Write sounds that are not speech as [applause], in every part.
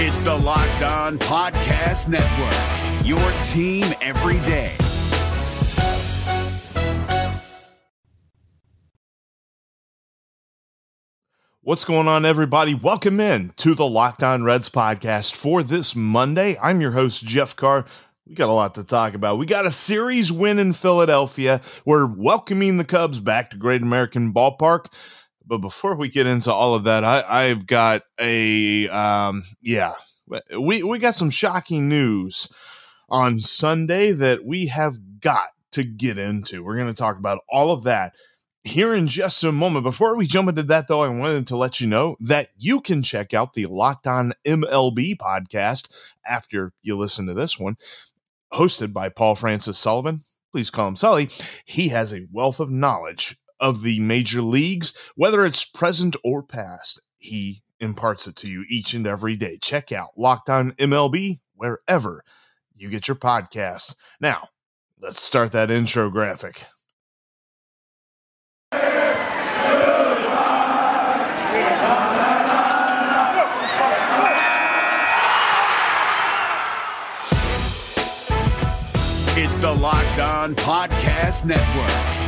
It's the Locked On Podcast Network, your team every day. What's going on, everybody? Welcome in to the Locked On Reds podcast for this Monday. I'm your host, Jeff Carr. We got a lot to talk about. We got a series win in Philadelphia. We're welcoming the Cubs back to Great American Ballpark. But before we get into all of that, I, have got a um, yeah, we we got some shocking news on Sunday that we have got to get into. We're going to talk about all of that here in just a moment. Before we jump into that, though, I wanted to let you know that you can check out the Locked On MLB podcast after you listen to this one hosted by Paul Francis Sullivan. Please call him Sully. He has a wealth of knowledge of the major leagues, whether it's present or past. He imparts it to you each and every day. Check out Locked On MLB wherever you get your podcast. Now, let's start that intro graphic. It's the Locked On Podcast Network,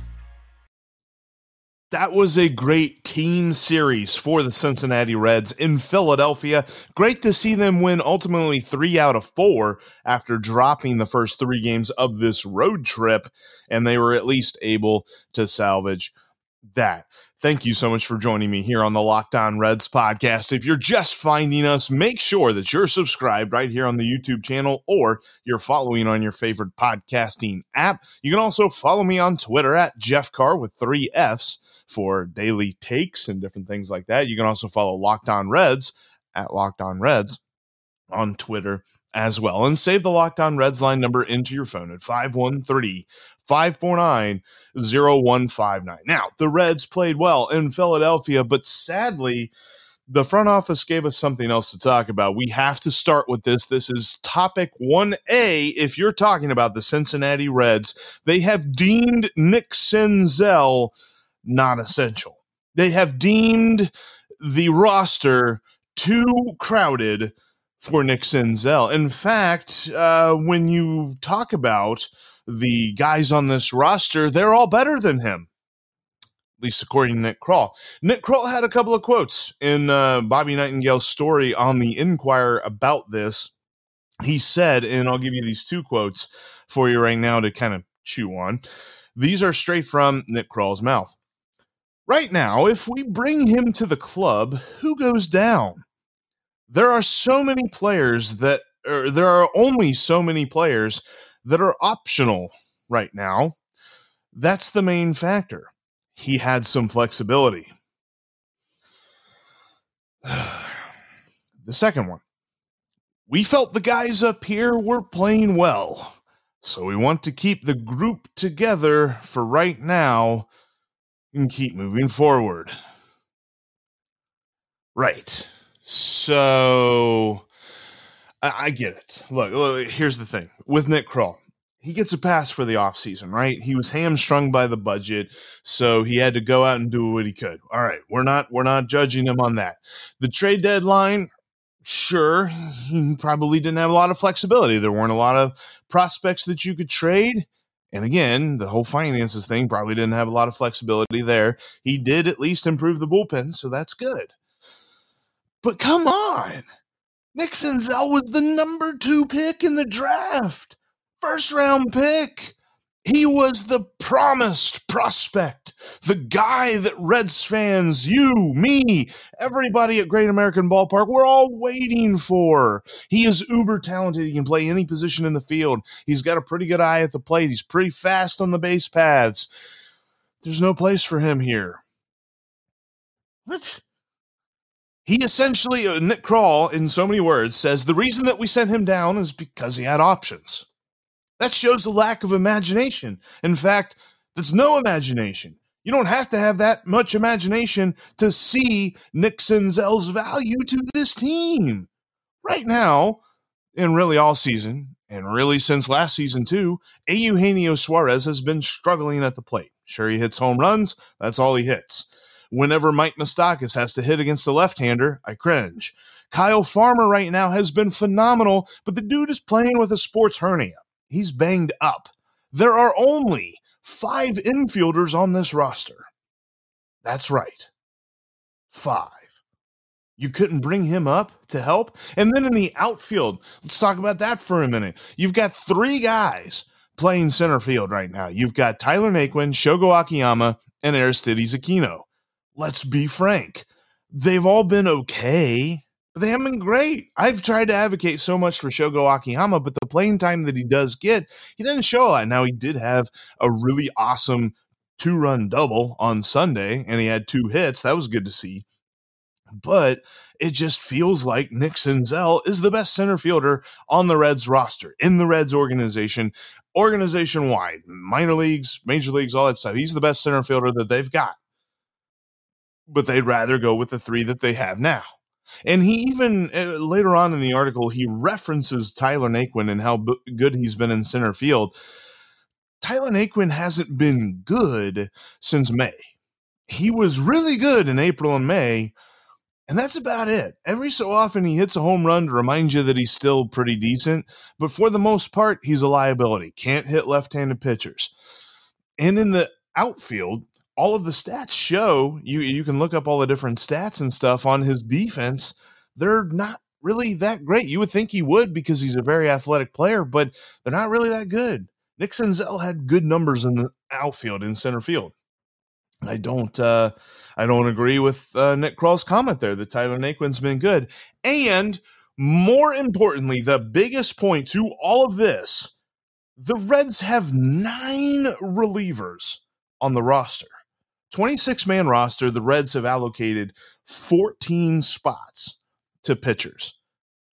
that was a great team series for the Cincinnati Reds in Philadelphia. Great to see them win ultimately three out of four after dropping the first three games of this road trip, and they were at least able to salvage that. Thank you so much for joining me here on the Locked On Reds podcast. If you're just finding us, make sure that you're subscribed right here on the YouTube channel or you're following on your favorite podcasting app. You can also follow me on Twitter at Jeff Carr with three F's for daily takes and different things like that. You can also follow Locked On Reds at Locked On Reds on Twitter as well. And save the Locked On Reds line number into your phone at 513 549 0159. Now, the Reds played well in Philadelphia, but sadly, the front office gave us something else to talk about. We have to start with this. This is topic 1A. If you're talking about the Cincinnati Reds, they have deemed Nick Senzel not essential. They have deemed the roster too crowded for Nick Senzel. In fact, uh, when you talk about the guys on this roster, they're all better than him. At least according to Nick Krall. Nick Krall had a couple of quotes in uh, Bobby Nightengale's story on the Enquirer about this. He said, and I'll give you these two quotes for you right now to kind of chew on. These are straight from Nick Krall's mouth. Right now, if we bring him to the club, who goes down? There are so many players that, or there are only so many players that are optional right now. That's the main factor. He had some flexibility. [sighs] the second one. We felt the guys up here were playing well, so we want to keep the group together for right now and keep moving forward. Right. So I, I get it. Look, look, here's the thing with Nick Krall. He gets a pass for the offseason, right? He was hamstrung by the budget, so he had to go out and do what he could. All right, we're not we're not judging him on that. The trade deadline, sure, he probably didn't have a lot of flexibility. There weren't a lot of prospects that you could trade. And again, the whole finances thing probably didn't have a lot of flexibility there. He did at least improve the bullpen, so that's good. But come on. Nick Senzel was the number two pick in the draft. First round pick. He was the promised prospect, the guy that Reds fans, you, me, everybody at Great American Ballpark, we're all waiting for. He is uber talented. He can play any position in the field. He's got a pretty good eye at the plate. He's pretty fast on the base paths. There's no place for him here. What? He essentially, uh, Nick Krall, in so many words, says the reason that we sent him down is because he had options. That shows a lack of imagination. In fact, there's no imagination. You don't have to have that much imagination to see Nick Senzel's value to this team. right now, and really all season, and really since last season too, Eugenio Suarez has been struggling at the plate. Sure, he hits home runs. That's all he hits. Whenever Mike Moustakas has to hit against a left-hander, I cringe. Kyle Farmer right now has been phenomenal, but the dude is playing with a sports hernia. He's banged up. There are only five infielders on this roster. That's right. Five. You couldn't bring him up to help? And then in the outfield, let's talk about that for a minute. You've got three guys playing center field right now. You've got Tyler Naquin, Shogo Akiyama, and Aristides Aquino. Let's be frank. They've all been okay, but they haven't been great. I've tried to advocate so much for Shogo Akiyama, but the playing time that he does get, he doesn't show a lot. Now, he did have a really awesome two run double on Sunday, and he had two hits. That was good to see but it just feels like Nick Senzel is the best center fielder on the Reds roster, in the Reds organization, organization wide, minor leagues, major leagues, all that stuff. He's the best center fielder that they've got. But they'd rather go with the three that they have now. And he even uh, later on in the article, he references Tyler Naquin and how b- good he's been in center field. Tyler Naquin hasn't been good since May. He was really good in April and May and that's about it. Every so often, he hits a home run to remind you that he's still pretty decent, but for the most part, he's a liability. Can't hit left handed pitchers. And in the outfield, all of the stats show you you can look up all the different stats and stuff on his defense. They're not really that great. You would think he would because he's a very athletic player, but they're not really that good. Nick Senzel had good numbers in the outfield in center field. I don't uh I don't agree with uh, Nick Krall's comment there that Tyler Naquin's been good. And more importantly, the biggest point to all of this, the Reds have nine relievers on the roster. 26 man roster, the Reds have allocated 14 spots to pitchers.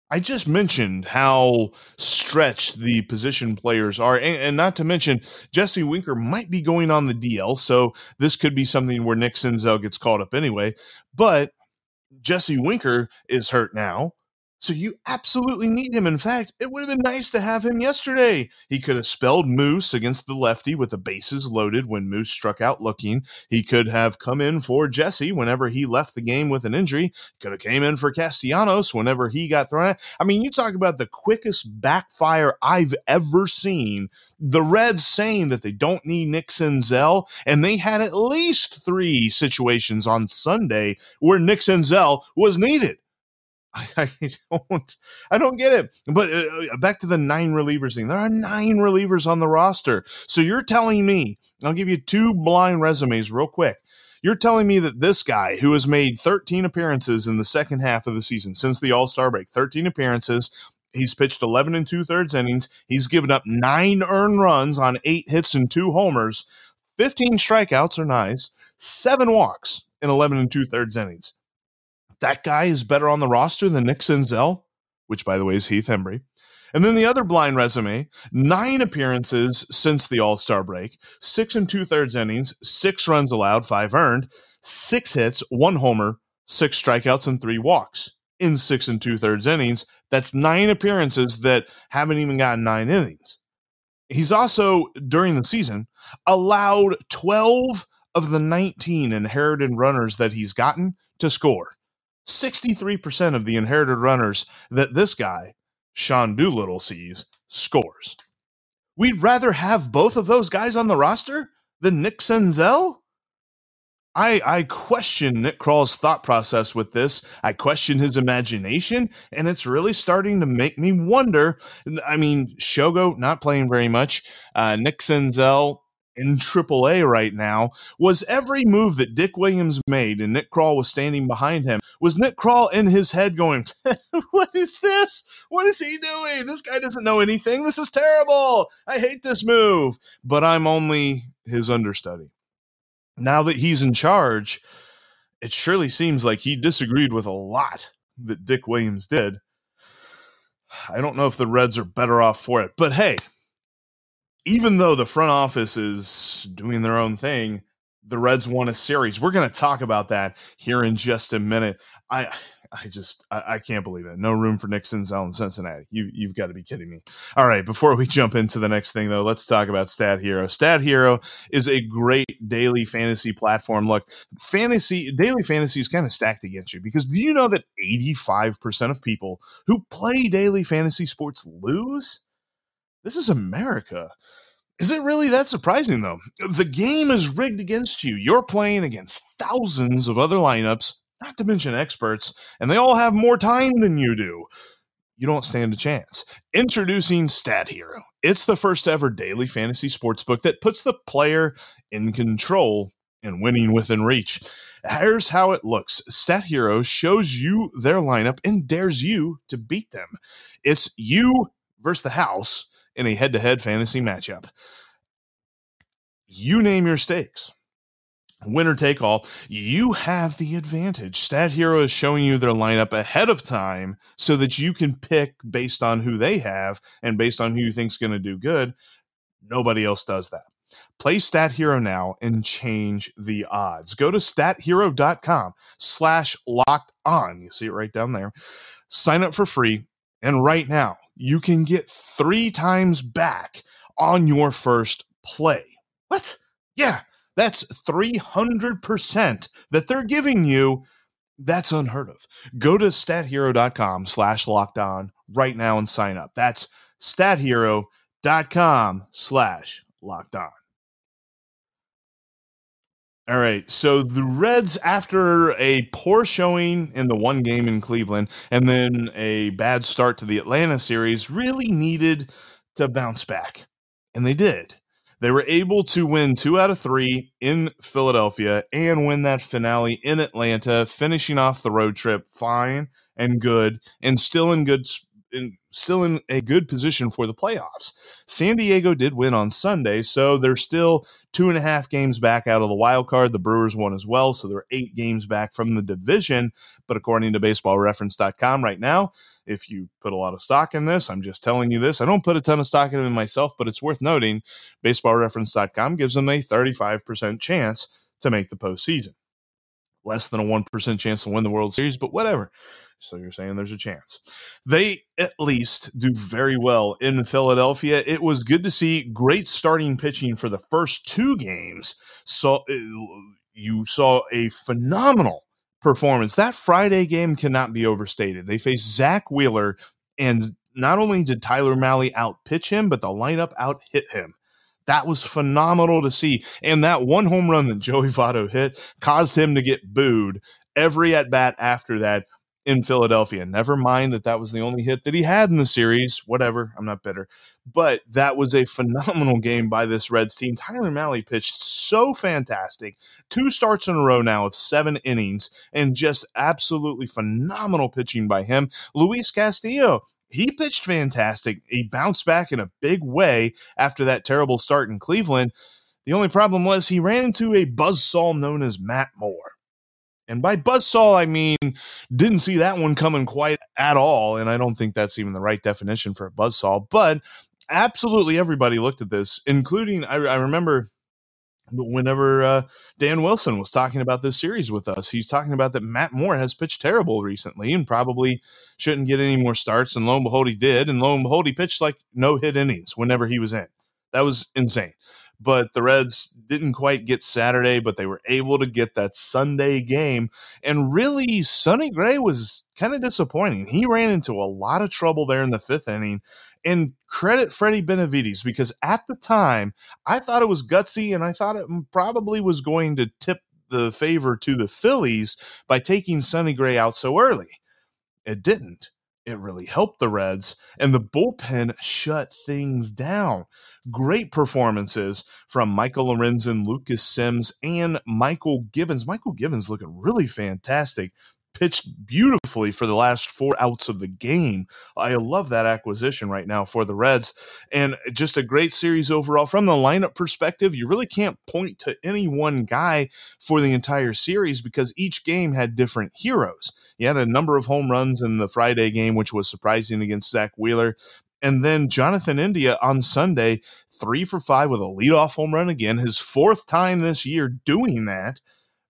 I just mentioned how stretched the position players are, and, and, not to mention Jesse Winker might be going on the DL, so this could be something where Nick Senzel gets called up anyway. But Jesse Winker is hurt now. So you absolutely need him. In fact, it would have been nice to have him yesterday. He could have spelled Moose against the lefty with the bases loaded when Moose struck out looking. He could have come in for Jesse whenever he left the game with an injury. Could have came in for Castellanos whenever he got thrown out. I mean, you talk about the quickest backfire I've ever seen. The Reds saying that they don't need Nick Senzel, and they had at least three situations on Sunday where Nick Senzel was needed. I, [laughs] don't, I don't get it. But uh, uh, back to the nine relievers thing. There are nine relievers on the roster. So you're telling me, I'll give you two blind resumes real quick. You're telling me that this guy who has made 13 appearances in the second half of the season since the All Star break, 13 appearances, he's pitched 11 and two thirds innings, he's given up nine earned runs on eight hits and two homers, 15 strikeouts are nice, seven walks in 11 and two thirds innings that guy is better on the roster than Nick Senzel, which by the way is Heath Hembree. And then the other blind resume nine appearances since the All Star break, six and two thirds innings, six runs allowed, five earned, six hits, one homer, six strikeouts, and three walks in six and two thirds innings. That's nine appearances that haven't even gotten nine innings. He's also, during the season, allowed 12 of the 19 inherited runners that he's gotten to score. 63% of the inherited runners that this guy, Sean Doolittle, sees scores. We'd rather have both of those guys on the roster than Nick Senzel? I, I question Nick Krall's thought process with this. I question his imagination, and it's really starting to make me wonder. I mean, Shogo not playing very much. Uh, Nick Senzel in AAA right now was every move that Dick Williams made and Nick Krall was standing behind him. Was Nick Krall in his head going, [laughs] What is this? What is he doing? This guy doesn't know anything. This is terrible. I hate this move. But I'm only his understudy. Now that he's in charge, it surely seems like he disagreed with a lot that Dick Williams did. I don't know if the Reds are better off for it, but hey, even though the front office is doing their own thing, the Reds won a series. We're going to talk about that here in just a minute. I I just I, I, can't believe it. No room for Nick Senzel in Cincinnati. You you've got to be kidding me. All right, before we jump into the next thing though, let's talk about Stat Hero. Stat Hero is a great daily fantasy platform. Look, fantasy daily fantasy is kind of stacked against you because do you know that 85% of people who play daily fantasy sports lose? This is America. Is it really that surprising though? The game is rigged against you. You're playing against thousands of other lineups not to mention experts, and they all have more time than you do. You don't stand a chance. Introducing Stat Hero. It's the first ever daily fantasy sports book that puts the player in control and winning within reach. Here's how it looks Stat Hero shows you their lineup and dares you to beat them. It's you versus the house in a head to head fantasy matchup. You name your stakes winner take all, you have the advantage. Stat Hero is showing you their lineup ahead of time so that you can pick based on who they have and based on who you think's going to do good. Nobody else does that. Play Stat Hero now and change the odds. Go to stathero.com slash locked on. You see it right down there. Sign up for free. And right now, you can get three times back on your first play. What? Yeah that's 300% that they're giving you. That's unheard of. Go to stathero.com slash locked on right now and sign up. That's stathero.com slash locked on. All right. So the Reds, after a poor showing in the one game in Cleveland and then a bad start to the Atlanta series, really needed to bounce back. And they did. They were able to win two out of three in Philadelphia and win that finale in Atlanta, finishing off the road trip fine and good, and still in good, in, still in a good position for the playoffs. San Diego did win on Sunday, so they're still two and a half games back out of the wild card. The Brewers won as well, so they're eight games back from the division. But according to BaseballReference.com, right now if you put a lot of stock in this. I'm just telling you this. I don't put a ton of stock in it myself, but it's worth noting. BaseballReference.com gives them a 35% chance to make the postseason. Less than a 1% chance to win the World Series, but whatever. So you're saying there's a chance. They at least do very well in Philadelphia. It was good to see great starting pitching for the first two games. So uh, you saw a phenomenal performance. That Friday game cannot be overstated. They faced Zack Wheeler, and not only did Tyler Mahle out pitch him, but the lineup out hit him. That was phenomenal to see. And that one home run that Joey Votto hit caused him to get booed every at bat after that in Philadelphia. Never mind that that was the only hit that he had in the series. Whatever. I'm not bitter. But that was a phenomenal game by this Reds team. Tyler Mahle pitched so fantastic. Two starts in a row now of seven innings and just absolutely phenomenal pitching by him. Luis Castillo he pitched fantastic. He bounced back in a big way after that terrible start in Cleveland. The only problem was he ran into a buzzsaw known as Matt Moore. And by buzzsaw, I mean didn't see that one coming quite at all. And I don't think that's even the right definition for a buzzsaw. But absolutely everybody looked at this, including I, I remember whenever uh, Dan Wilson was talking about this series with us, he's talking about that Matt Moore has pitched terrible recently and probably shouldn't get any more starts. And lo and behold, he did. And lo and behold, he pitched like no hit innings whenever he was in. That was insane. But the Reds didn't quite get Saturday, but they were able to get that Sunday game. And really, Sonny Gray was kind of disappointing. He ran into a lot of trouble there in the fifth inning and credit Freddie Benavides because at the time I thought it was gutsy and I thought it probably was going to tip the favor to the Phillies by taking Sonny Gray out so early. It didn't. It really helped the Reds, and the bullpen shut things down. Great performances from Michael Lorenzen, Lucas Sims, and Mychal Givens. Mychal Givens looking really fantastic pitched beautifully for the last four outs of the game. I love that acquisition right now for the Reds. And just a great series overall. From the lineup perspective, you really can't point to any one guy for the entire series because each game had different heroes. You had a number of home runs in the Friday game, which was surprising against Zack Wheeler. And then Jonathan India on Sunday, three for five with a leadoff home run again, his fourth time this year doing that.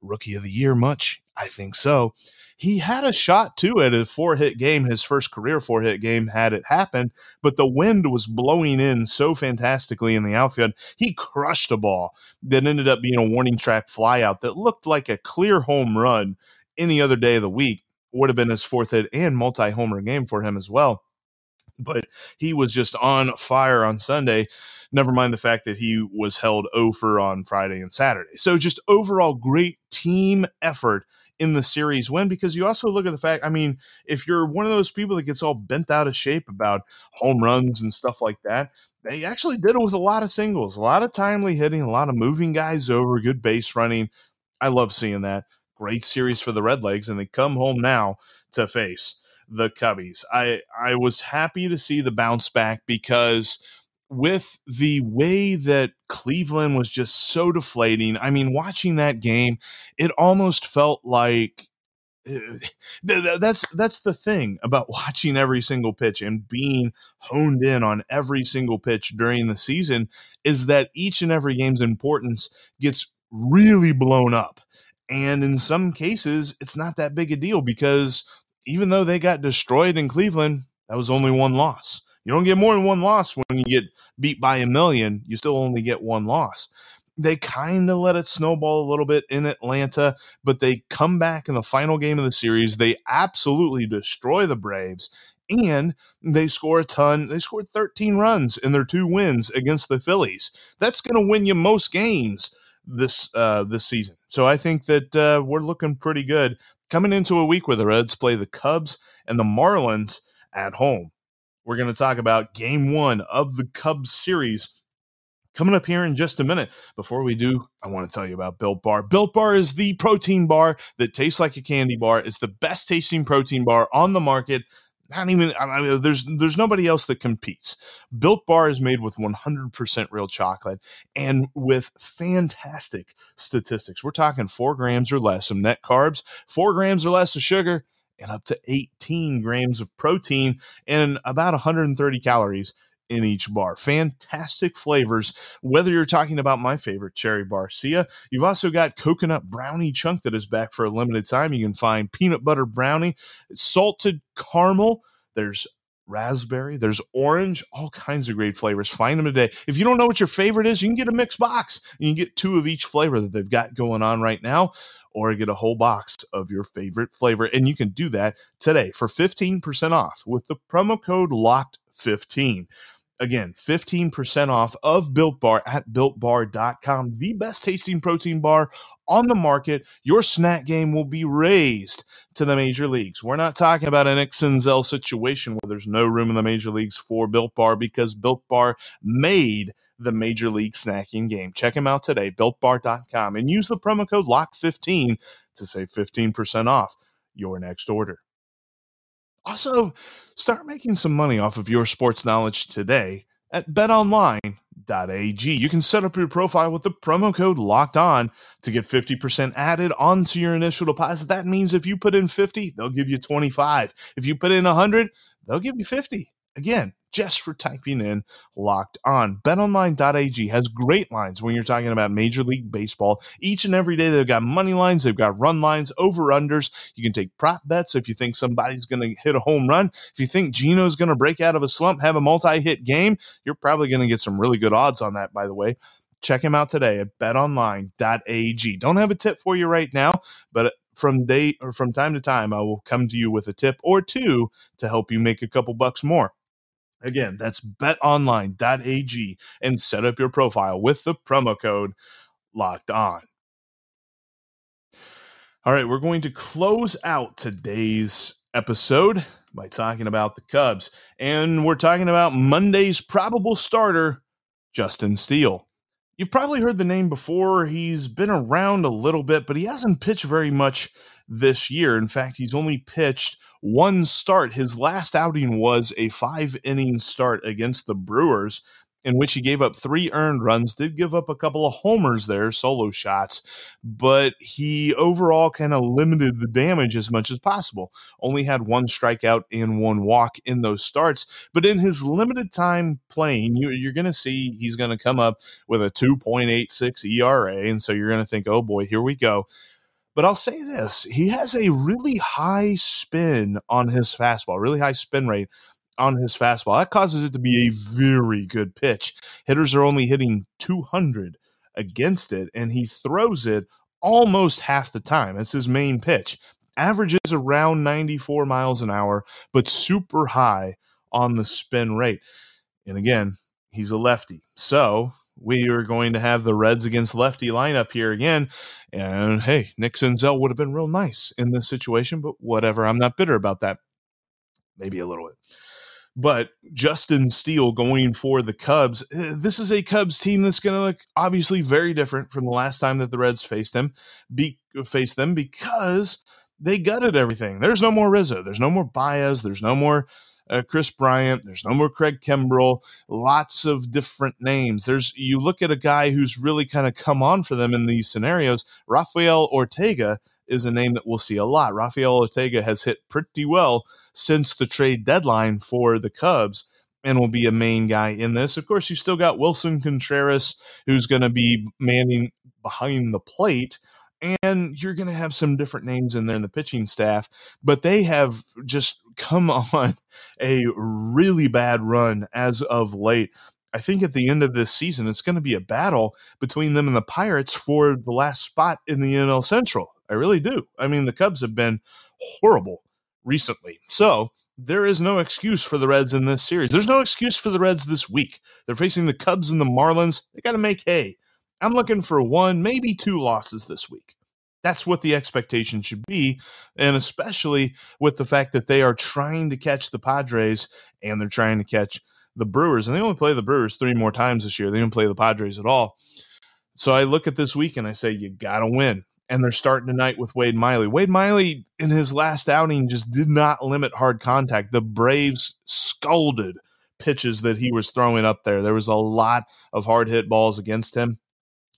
Rookie of the year, much? I think so. He had a shot too at a four hit game, his first career four hit game had it happened, but the wind was blowing in so fantastically in the outfield. He crushed a ball that ended up being a warning track flyout that looked like a clear home run any other day of the week. Would have been his fourth hit and multi homer game for him as well. But he was just on fire on Sunday. Never mind the fact that he was held over on Friday and Saturday. So just overall great team effort in the series win because you also look at the fact, I mean, if you're one of those people that gets all bent out of shape about home runs and stuff like that, they actually did it with a lot of singles, a lot of timely hitting, a lot of moving guys over, good base running. I love seeing that. Great series for the Redlegs, and they come home now to face the Cubbies. I I was happy to see the bounce back because with the way that Cleveland was just so deflating, I mean, watching that game, it almost felt like uh, that's that's the thing about [laughs] watching every single pitch and being honed in on every single pitch during the season is that each and every game's importance gets really blown up. And in some cases, it's not that big a deal because even though they got destroyed in Cleveland, that was only one loss. You don't get more than one loss when you get beat by a million. You still only get one loss. They kind of let it snowball a little bit in Atlanta, but they come back in the final game of the series. They absolutely destroy the Braves and they score a ton. They scored 13 runs in their two wins against the Phillies. That's going to win you most games this uh, this season. So I think that uh, we're looking pretty good coming into a week where the Reds play the Cubs and the Marlins at home. We're going to talk about game one of the Cubs series coming up here in just a minute. Before we do, I want to tell you about Built Bar. Built Bar is the protein bar that tastes like a candy bar. It's the best tasting protein bar on the market. Not even I mean, there's there's nobody else that competes. Built Bar is made with 100% real chocolate and with fantastic statistics. We're talking four grams or less of net carbs, four grams or less of sugar, and up to 18 grams of protein and about 130 calories in each bar. Fantastic flavors. Whether you're talking about my favorite cherry barcia, you've also got coconut brownie chunk that is back for a limited time. You can find peanut butter brownie, salted caramel. There's raspberry, there's orange, all kinds of great flavors. Find them today. If you don't know what your favorite is, you can get a mixed box. You can get two of each flavor that they've got going on right now or get a whole box of your favorite flavor. And you can do that today for 15% off with the promo code LOCKED15. Again, 15% off of Built Bar at builtbar.com, the best tasting protein bar on the market. Your snack game will be raised to the major leagues. We're not talking about an Senzel situation where there's no room in the major leagues for Built Bar because Built Bar made the major league snacking game. Check them out today, builtbar.com, and use the promo code LOCK15 to save 15% off your next order. Also, start making some money off of your sports knowledge today at betonline.ag. You can set up your profile with the promo code locked on to get 50% added onto your initial deposit. That means if you put in 50, they'll give you 25. If you put in 100, they'll give you 50. Again, just for typing in locked on. BetOnline.ag has great lines when you're talking about Major League Baseball. Each and every day, they've got money lines, they've got run lines, over unders. You can take prop bets if you think somebody's going to hit a home run. If you think Gino's going to break out of a slump, have a multi hit game, you're probably going to get some really good odds on that, by the way. Check him out today at betonline.ag. Don't have a tip for you right now, but uh, from day or from time to time, I will come to you with a tip or two to help you make a couple bucks more. Again, that's betonline.ag and set up your profile with the promo code locked on. All right, we're going to close out today's episode by talking about the Cubs. And we're talking about Monday's probable starter, Justin Steele. You've probably heard the name before. He's been around a little bit, but he hasn't pitched very much this year. In fact, he's only pitched one start. His last outing was a five inning start against the Brewers, in which he gave up three earned runs, did give up a couple of homers there, solo shots, but he overall kind of limited the damage as much as possible. Only had one strikeout and one walk in those starts. But in his limited time playing, you, you're going to see he's going to come up with a 2.86 ERA. And so you're going to think, oh boy, here we go But I'll say this he has a really high spin on his fastball, really high spin rate on his fastball. That causes it to be a very good pitch. Hitters are only hitting 200 against it, and he throws it almost half the time. It's his main pitch. Averages around 94 miles an hour, but super high on the spin rate. And again, he's a lefty. So we are going to have the Reds against lefty lineup here again. And hey, Nick Senzel would have been real nice in this situation, but whatever. I'm not bitter about that. Maybe a little bit. But Justin Steele going for the Cubs. Eh, this is a Cubs team that's going to look obviously very different from the last time that the Reds faced them. Be faced them because they gutted everything. There's no more Rizzo. There's no more Baez. There's no more uh, Kris Bryant. There's no more Craig Kimbrel. Lots of different names. There's you look at a guy who's really kind of come on for them in these scenarios. Rafael Ortega is a name that we'll see a lot. Rafael Ortega has hit pretty well since the trade deadline for the Cubs and will be a main guy in this. Of course, you still got Willson Contreras, who's going to be manning behind the plate. And you're going to have some different names in there in the pitching staff, but they have just come [laughs] on a really bad run as of late. I think at the end of this season, it's going to be a battle between them and the Pirates for the last spot in the NL Central. I really do. I mean, the Cubs have been horrible recently. So there is no excuse for the Reds in this series. There's no excuse for the Reds this week. They're facing the Cubs and the Marlins. They got to make hay. I'm looking for one, maybe two losses this week. That's what the expectation should be. And especially with the fact that they are trying to catch the Padres and they're trying to catch the Brewers. And they only play the Brewers three more times this year. They didn't play the Padres at all. So I look at this week and I say, you got to win and they're starting tonight with Wade Miley. Wade Miley, in his last outing, just did not limit hard contact. The Braves scolded pitches that he was throwing up there. There was a lot of hard hit balls against him.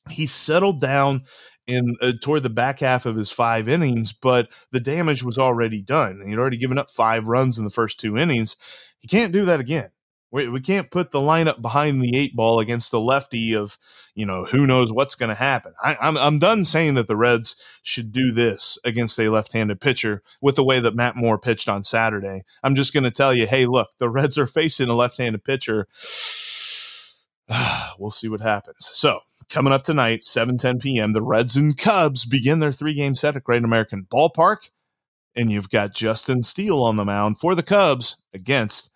He settled down in uh, toward the back half of his five innings, but the damage was already done. He'd already given up five runs in the first two innings. He can't do that again. We, we can't put the lineup behind the eight ball against the lefty of, you know, who knows what's going to happen. I, I'm, I'm done saying that the Reds should do this against a left handed pitcher with the way that Matt Moore pitched on Saturday. I'm just going to tell you, hey, look, the Reds are facing a left handed pitcher. [sighs] we'll see what happens. So, coming up tonight, 7 10 p.m., the Reds and Cubs begin their three game set at Great American Ballpark. And you've got Justin Steele on the mound for the Cubs against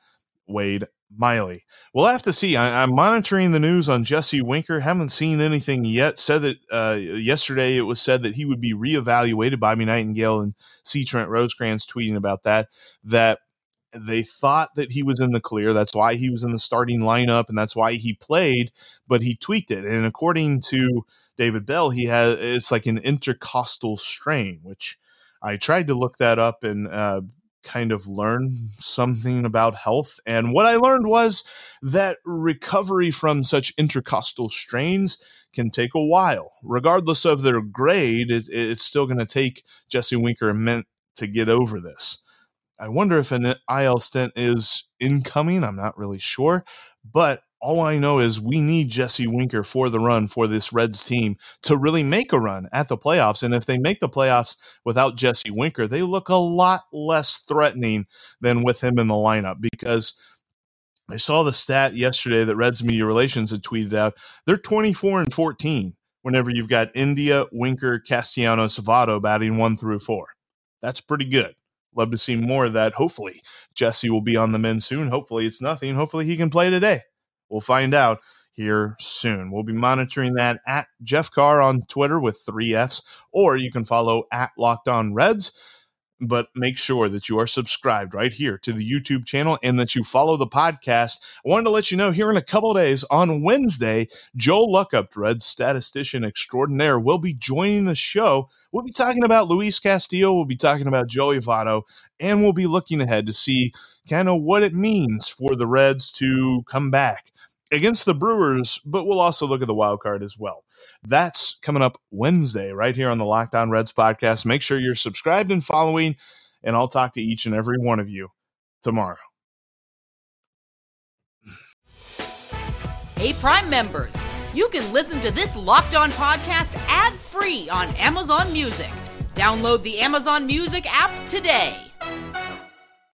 Wade Miley. We'll have to see. I, am monitoring the news on Jesse Winker. Haven't seen anything yet. Said that uh, yesterday it was said that he would be reevaluated. By Bobby Nightengale and C. Trent Rosecrans tweeting about that. That they thought that he was in the clear. That's why he was in the starting lineup, and that's why he played. But he tweaked it, and according to David Bell, he has it's like an intercostal strain, which I tried to look that up and uh, kind of learn something about health. And what I learned was that recovery from such intercostal strains can take a while. Regardless of their grade, it, it's still going to take Jesse Winker a minute to get over this. I wonder if an IL stent is incoming. I'm not really sure, but all I know is we need Jesse Winker for the run for this Reds team to really make a run at the playoffs. And if they make the playoffs without Jesse Winker, they look a lot less threatening than with him in the lineup because I saw the stat yesterday that Reds Media Relations had tweeted out. They're 24 and 14 whenever you've got India, Winker, Castellanos, Votto batting one through four. That's pretty good. Love to see more of that. Hopefully, Jesse will be on the men soon. Hopefully, it's nothing. Hopefully, he can play today. We'll find out here soon. We'll be monitoring that at Jeff Carr on Twitter with three F's, or you can follow at Locked On Reds. But make sure that you are subscribed right here to the YouTube channel and that you follow the podcast. I wanted to let you know here in a couple days on Wednesday, Joe Luckup, Reds statistician extraordinaire, will be joining the show. We'll be talking about Luis Castillo, we'll be talking about Joey Votto, and we'll be looking ahead to see kind of what it means for the Reds to come back against the Brewers, but we'll also look at the wild card as well. That's coming up Wednesday right here on the Locked On Reds podcast. Make sure you're subscribed and following, and I'll talk to each and every one of you tomorrow. Hey, Prime members, you can listen to this Locked On podcast ad free on Amazon Music. Download the Amazon Music app today.